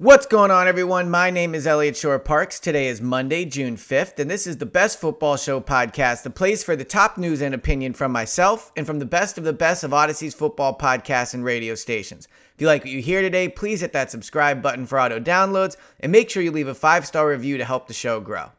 What's going on, everyone? My name is Eliot Shorr-Parks. Today is Monday, June 5th, and this is the Best Football Show podcast, the place for the top news and opinion from myself and from the best of the best of Audacy's football podcasts and radio stations. If you like what you hear today, please hit that subscribe button for auto downloads and make sure you leave a five star review to help the show grow.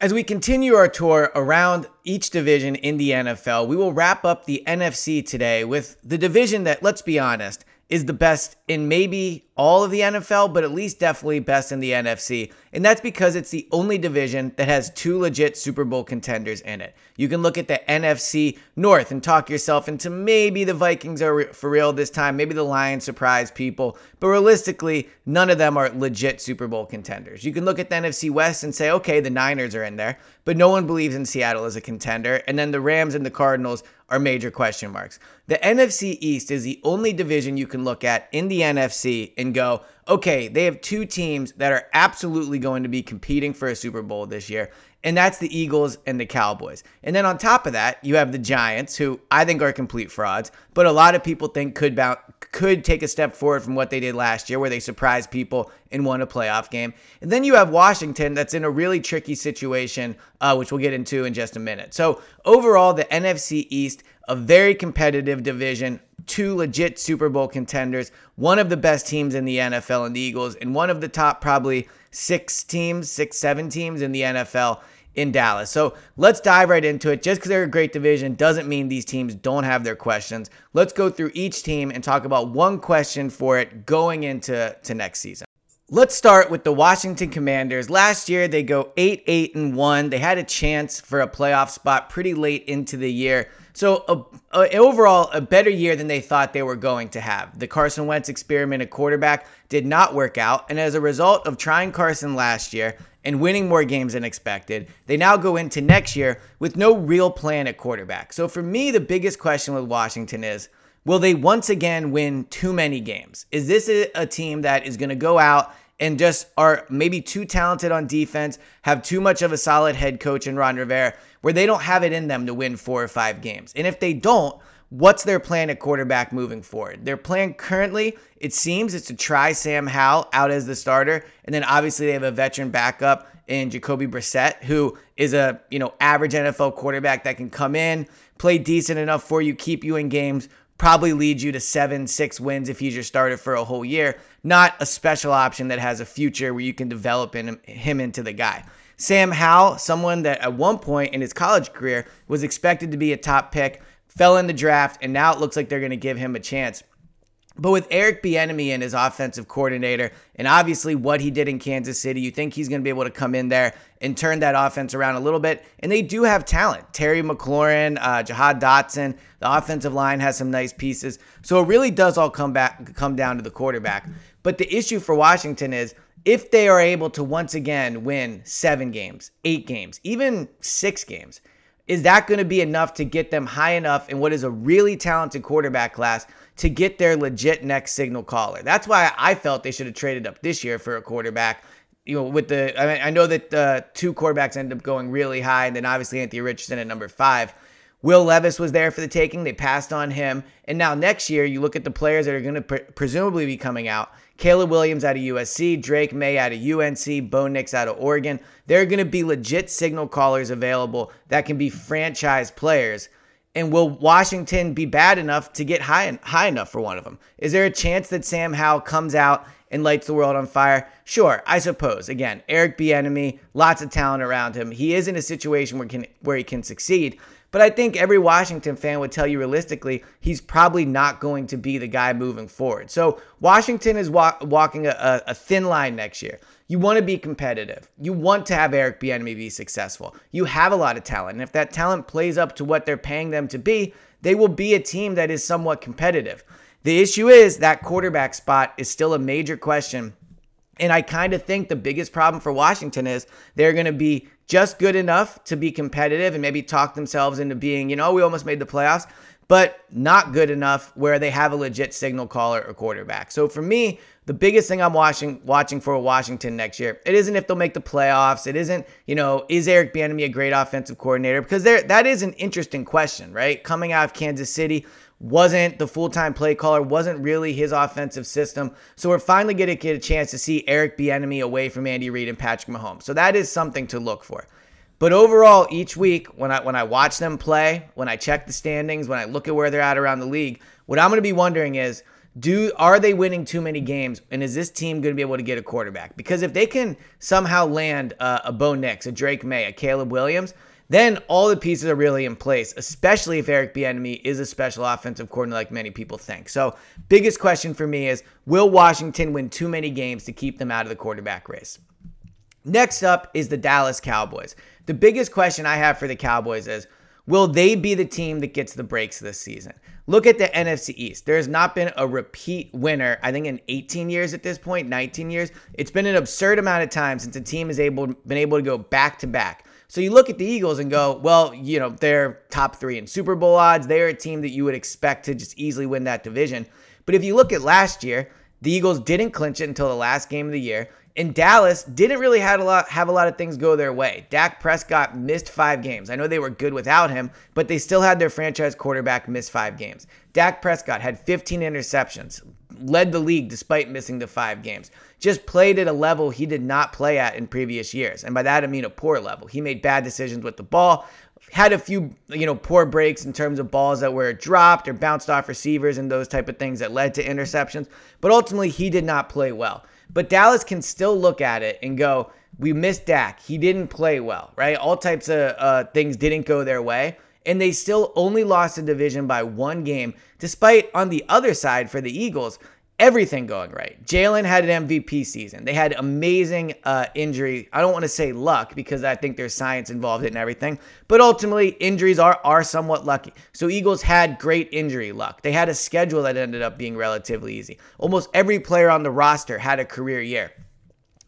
As we continue our tour around each division in the NFL, we will wrap up the NFC today with the division that, let's be honest, is the best in maybe all of the NFL, but at least definitely best in the NFC. And that's because it's the only division that has two legit Super Bowl contenders in it. You can look at the NFC North and talk yourself into maybe the Vikings are for real this time, maybe the Lions surprise people, but realistically, none of them are legit Super Bowl contenders. You can look at the NFC West and say, okay, the Niners are in there, but no one believes in Seattle as a contender. And then the Rams and the Cardinals are major question marks. The NFC East is the only division you can look at in the NFC and go, okay, they have two teams that are absolutely going to be competing for a Super Bowl this year, and that's the Eagles and the Cowboys. And then on top of that, you have the Giants, who I think are complete frauds, but a lot of people think could bounce, could take a step forward from what they did last year, where they surprised people and won a playoff game. And then you have Washington, that's in a really tricky situation, uh, which we'll get into in just a minute. So overall, the NFC East a very competitive division, two legit Super Bowl contenders, one of the best teams in the NFL and the Eagles, and one of the top probably six teams, six, seven teams in the NFL in Dallas. So let's dive right into it. Just because they're a great division doesn't mean these teams don't have their questions. Let's go through each team and talk about one question for it going into to next season. Let's start with the Washington Commanders. Last year they go 8 8 and 1. They had a chance for a playoff spot pretty late into the year. So a, a, overall, a better year than they thought they were going to have. The Carson Wentz experiment at quarterback did not work out, and as a result of trying Carson last year and winning more games than expected, they now go into next year with no real plan at quarterback. So for me, the biggest question with Washington is. Will they once again win too many games? Is this a team that is going to go out and just are maybe too talented on defense, have too much of a solid head coach in Ron Rivera, where they don't have it in them to win four or five games. And if they don't, what's their plan at quarterback moving forward? Their plan currently, it seems, is to try Sam Howell out as the starter, and then obviously they have a veteran backup in Jacoby Brissett, who is a you know average NFL quarterback that can come in, play decent enough for you, keep you in games, probably lead you to seven, six wins if he's your starter for a whole year, not a special option that has a future where you can develop in him into the guy. Sam Howell, someone that at one point in his college career was expected to be a top pick, fell in the draft, and now it looks like they're going to give him a chance. But with Eric Bieniemy and his offensive coordinator, and obviously what he did in Kansas City, you think he's going to be able to come in there and turn that offense around a little bit. And they do have talent. Terry McLaurin, uh, Jahan Dotson, the offensive line has some nice pieces. So it really does all come back come down to the quarterback. But the issue for Washington is if they are able to once again win seven games, eight games, even six games, is that going to be enough to get them high enough in what is a really talented quarterback class to get their legit next signal caller? That's why I felt they should have traded up this year for a quarterback. You know, with the I, mean, I know that uh, two quarterbacks ended up going really high, and then obviously Anthony Richardson at number five. Will Levis was there for the taking. They passed on him. And now next year, you look at the players that are going to pre- presumably be coming out. Caleb Williams out of USC, Drake Maye out of UNC, Bo Nix out of Oregon. There are going to be legit signal callers available that can be franchise players. And will Washington be bad enough to get high high enough for one of them? Is there a chance that Sam Howell comes out and lights the world on fire? Sure, I suppose. Again, Eric Bieniemy, lots of talent around him. He is in a situation where can where he can succeed. But I think every Washington fan would tell you realistically, he's probably not going to be the guy moving forward. So Washington is wa- walking a, a thin line next year. You want to be competitive. You want to have Eric Bieniemy be successful. You have a lot of talent, and if that talent plays up to what they're paying them to be, they will be a team that is somewhat competitive. The issue is that quarterback spot is still a major question. And I kind of think the biggest problem for Washington is they're going to be just good enough to be competitive and maybe talk themselves into being, you know, we almost made the playoffs, but not good enough where they have a legit signal caller or quarterback. So for me, the biggest thing I'm watching watching for Washington next year, it isn't if they'll make the playoffs. It isn't, you know, is Eric Bieniemy a great offensive coordinator? Because there that is an interesting question, right? Coming out of Kansas City, wasn't the full time play caller, wasn't really his offensive system. So we're finally going to get a chance to see Eric Bieniemy away from Andy Reid and Patrick Mahomes. So that is something to look for. But overall, each week when I when I watch them play, when I check the standings, when I look at where they're at around the league, what I'm going to be wondering is do are they winning too many games and is this team going to be able to get a quarterback because if they can somehow land uh, a bo nix a drake maye a caleb williams then all the pieces are really in place especially if eric bieniemy is a special offensive coordinator like many people think so biggest question for me is will washington win too many games to keep them out of the quarterback race next up is the dallas cowboys the biggest question i have for the cowboys is Will they be the team that gets the breaks this season? Look at the NFC East. There has not been a repeat winner, I think, in 18 years at this point, 19 years. It's been an absurd amount of time since a team has able been able to go back to back. So you look at the Eagles and go, well, you know, they're top three in Super Bowl odds. They're a team that you would expect to just easily win that division. But if you look at last year, the Eagles didn't clinch it until the last game of the year. And Dallas didn't really have a lot have a lot of things go their way. Dak Prescott missed five games. I know they were good without him, but they still had their franchise quarterback miss five games. Dak Prescott had 15 interceptions, led the league despite missing the five games. Just played at a level he did not play at in previous years. And by that I mean a poor level. He made bad decisions with the ball, had a few, you know, poor breaks in terms of balls that were dropped or bounced off receivers and those type of things that led to interceptions, but ultimately he did not play well. But Dallas can still look at it and go, we missed Dak. He didn't play well, right? All types of uh, things didn't go their way. And they still only lost the division by one game, despite on the other side for the Eagles, everything going right. Jalen had an MVP season. They had amazing uh, injury. I don't want to say luck because I think there's science involved in everything, but ultimately injuries are are somewhat lucky. So Eagles had great injury luck. They had a schedule that ended up being relatively easy. Almost every player on the roster had a career year.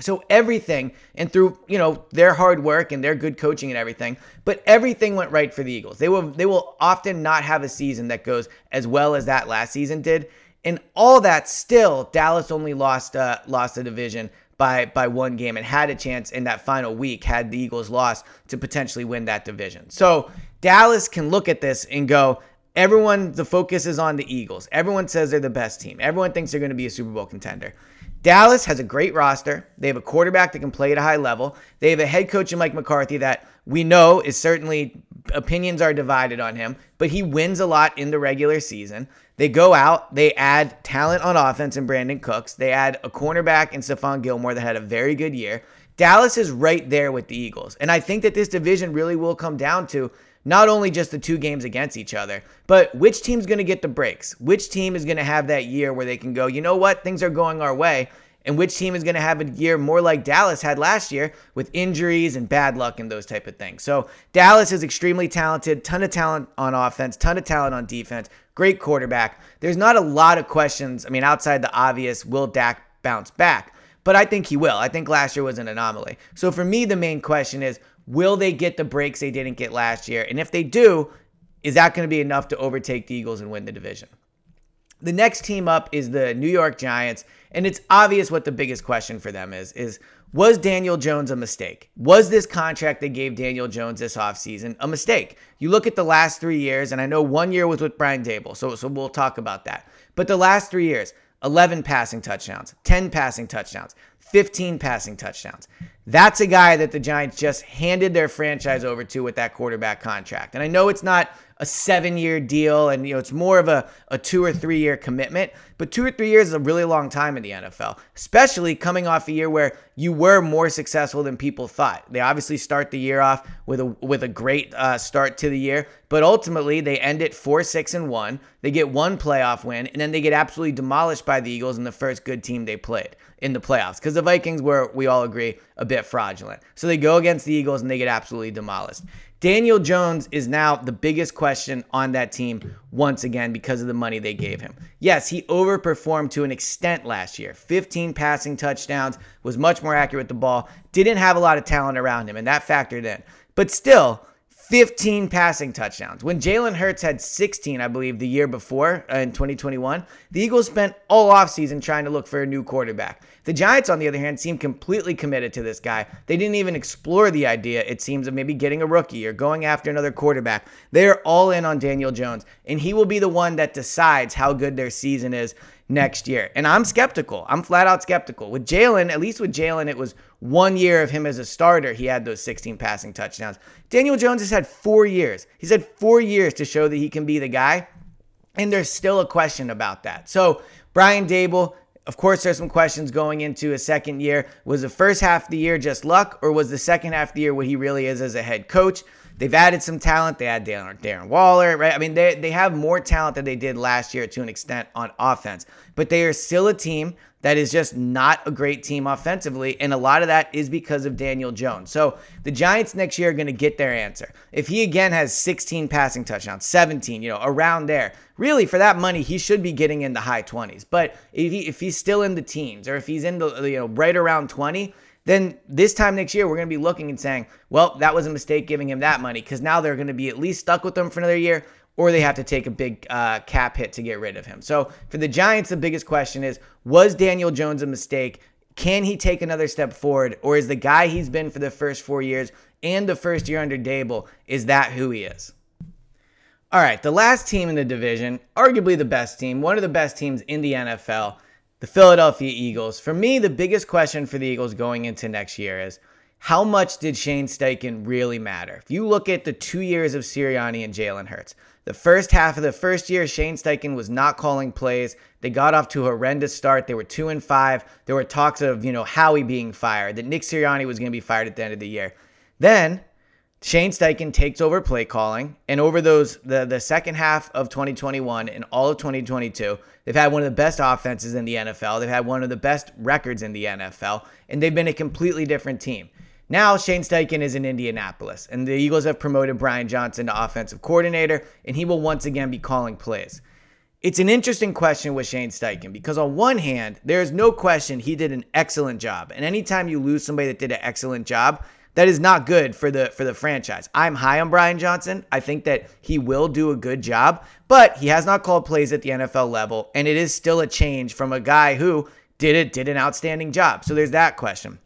So everything, and through you know their hard work and their good coaching and everything, but everything went right for the Eagles. They will they will often not have a season that goes as well as that last season did. And all that still, Dallas only lost uh, lost a division by by one game and had a chance in that final week had the Eagles lost to potentially win that division. So Dallas can look at this and go, everyone, the focus is on the Eagles. Everyone says they're the best team. Everyone thinks they're going to be a Super Bowl contender. Dallas has a great roster. They have a quarterback that can play at a high level. They have a head coach in Mike McCarthy that we know is certainly opinions are divided on him, but he wins a lot in the regular season. They go out, they add talent on offense in Brandin Cooks. They add a cornerback in Stephon Gilmore that had a very good year. Dallas is right there with the Eagles. And I think that this division really will come down to not only just the two games against each other, but which team's going to get the breaks? Which team is going to have that year where they can go, you know what, things are going our way, and which team is going to have a year more like Dallas had last year with injuries and bad luck and those type of things. So Dallas is extremely talented, ton of talent on offense, ton of talent on defense, great quarterback. There's not a lot of questions. I mean, outside the obvious, will Dak bounce back? But I think he will. I think last year was an anomaly. So for me, the main question is, will they get the breaks they didn't get last year? And if they do, is that going to be enough to overtake the Eagles and win the division? The next team up is the New York Giants, and it's obvious what the biggest question for them is is was Daniel Jones a mistake? Was this contract they gave Daniel Jones this offseason a mistake? You look at the last 3 years and I know one year was with Brian Daboll, so so we'll talk about that. But the last 3 years, 11 passing touchdowns, 10 passing touchdowns, 15 passing touchdowns. That's a guy that the Giants just handed their franchise over to with that quarterback contract. And I know it's not a seven year deal and you know it's more of a, a two or three year commitment. But two or three years is a really long time in the nfl especially coming off a year where you were more successful than people thought. They obviously start the year off with a with a great uh, start to the year but ultimately they end it four six and one. They get one playoff win and then they get absolutely demolished by the eagles in the first good team they played in the playoffs because the vikings were we all agree a bit fraudulent. So they go against the eagles and they get absolutely demolished Daniel Jones is now the biggest question on that team once again because of the money they gave him. Yes, he overperformed to an extent last year. 15 passing touchdowns, was much more accurate with the ball, didn't have a lot of talent around him, and that factored in. But still, 15 passing touchdowns. When Jalen Hurts had 16, I believe, the year before uh, in 2021, the Eagles spent all offseason trying to look for a new quarterback. The Giants, on the other hand, seem completely committed to this guy. They didn't even explore the idea, it seems, of maybe getting a rookie or going after another quarterback. They're all in on Daniel Jones, and he will be the one that decides how good their season is next year. And I'm skeptical. I'm flat out skeptical. With Jalen, at least with Jalen, it was one year of him as a starter. He had those 16 passing touchdowns. Daniel Jones has had four years. He's had four years to show that he can be the guy. And there's still a question about that. So, Brian Daboll, of course, there's some questions going into a second year. Was the first half of the year just luck, or was the second half of the year what he really is as a head coach? They've added some talent. They had Darren, Darren Waller, right? I mean, they, they have more talent than they did last year to an extent on offense, but they are still a team that is just not a great team offensively. And a lot of that is because of Daniel Jones. So the Giants next year are going to get their answer. If he again has 16 passing touchdowns, 17, you know, around there, really for that money, he should be getting in the high 20s. But if, he, if he's still in the teens or if he's in the, you know, right around 20, then this time next year, we're going to be looking and saying, well, that was a mistake giving him that money because now they're going to be at least stuck with him for another year or they have to take a big uh, cap hit to get rid of him. So for the Giants, the biggest question is was Daniel Jones a mistake? Can he take another step forward? Or is the guy he's been for the first four years and the first year under Daboll, is that who he is? All right, the last team in the division, arguably the best team, one of the best teams in the NFL, the Philadelphia Eagles. For me, the biggest question for the Eagles going into next year is how much did Shane Steichen really matter? If you look at the two years of Sirianni and Jalen Hurts, the first half of the first year, Shane Steichen was not calling plays. They got off to a horrendous start. They were two and five. There were talks of, you know, Howie being fired, that Nick Sirianni was going to be fired at the end of the year. Then Shane Steichen takes over play calling, and over those the the second half of 2021 and all of 2022, they've had one of the best offenses in the NFL. They've had one of the best records in the NFL, and they've been a completely different team. Now Shane Steichen is in Indianapolis, and the Eagles have promoted Brian Johnson to offensive coordinator, and he will once again be calling plays. It's an interesting question with Shane Steichen because on one hand, there is no question he did an excellent job, and anytime you lose somebody that did an excellent job, that is not good for the for the franchise. I'm high on Brian Johnson. I think that he will do a good job, but he has not called plays at the NFL level, and it is still a change from a guy who did it did an outstanding job. So there's that question.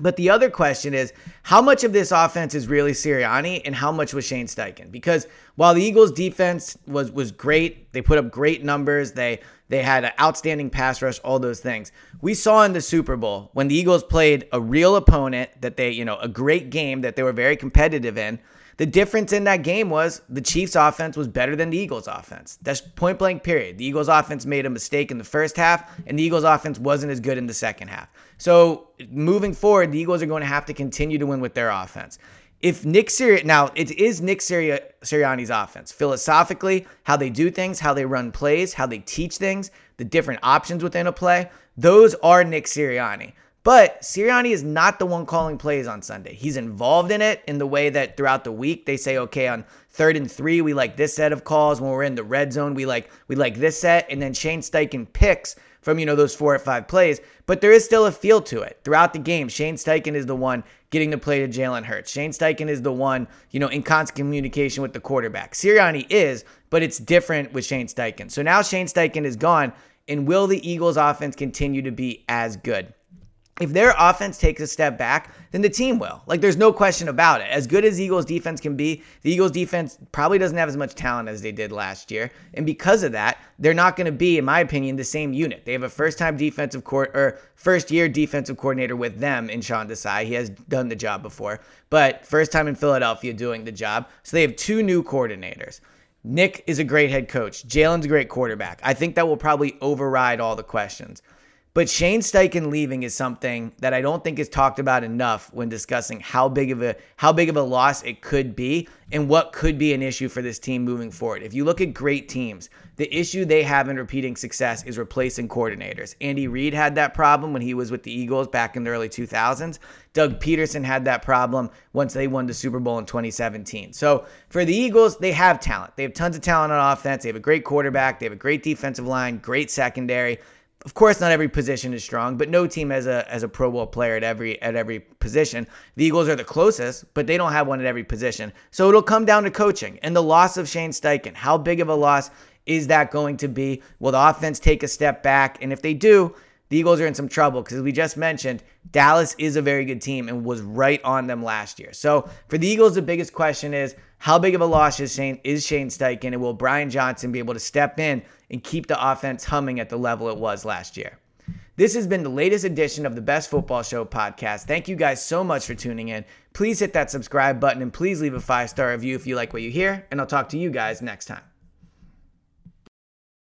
But the other question is how much of this offense is really Sirianni and how much was Shane Steichen? Because while the Eagles defense was was great, they put up great numbers, they they had an outstanding pass rush, all those things. We saw in the Super Bowl when the Eagles played a real opponent that they, you know, a great game that they were very competitive in. The difference in that game was the Chiefs' offense was better than the Eagles' offense. That's point blank, period. The Eagles' offense made a mistake in the first half, and the Eagles' offense wasn't as good in the second half. So moving forward, the Eagles are going to have to continue to win with their offense. If Nick Sirianni, now it is Nick Siri- Sirianni's offense. Philosophically, how they do things, how they run plays, how they teach things, the different options within a play, those are Nick Sirianni. But Sirianni is not the one calling plays on Sunday. He's involved in it in the way that throughout the week they say, okay, on third and three, we like this set of calls. When we're in the red zone, we like we like this set. And then Shane Steichen picks from, you know, those four or five plays. But there is still a feel to it. Throughout the game, Shane Steichen is the one getting the play to Jalen Hurts. Shane Steichen is the one, you know, in constant communication with the quarterback. Sirianni is, but it's different with Shane Steichen. So now Shane Steichen is gone. And will the Eagles offense continue to be as good? If their offense takes a step back, then the team will. Like, there's no question about it. As good as Eagles defense can be, the Eagles defense probably doesn't have as much talent as they did last year. And because of that, they're not going to be, in my opinion, the same unit. They have a first time defensive court or first year defensive coordinator with them in Sean Desai. He has done the job before, but first time in Philadelphia doing the job. So they have two new coordinators. Nick is a great head coach. Jalen's a great quarterback. I think that will probably override all the questions. But Shane Steichen leaving is something that I don't think is talked about enough when discussing how big of a how big of a loss it could be and what could be an issue for this team moving forward. If you look at great teams, the issue they have in repeating success is replacing coordinators. Andy Reid had that problem when he was with the Eagles back in the early 2000s. Doug Pederson had that problem once they won the Super Bowl in 2017. So for the Eagles, they have talent. They have tons of talent on offense. They have a great quarterback. They have a great defensive line, great secondary Of course, not every position is strong, but no team has a has a Pro Bowl player at every at every position. The Eagles are the closest, but they don't have one at every position. So it'll come down to coaching and the loss of Shane Steichen. How big of a loss is that going to be? Will the offense take a step back? And if they do, the Eagles are in some trouble because we just mentioned Dallas is a very good team and was right on them last year. So for the Eagles, the biggest question is how big of a loss is Shane is Shane Steichen, and will Brian Johnson be able to step in and keep the offense humming at the level it was last year? This has been the latest edition of the Best Football Show podcast. Thank you guys so much for tuning in. Please hit that subscribe button and please leave a five star review if you like what you hear, and I'll talk to you guys next time.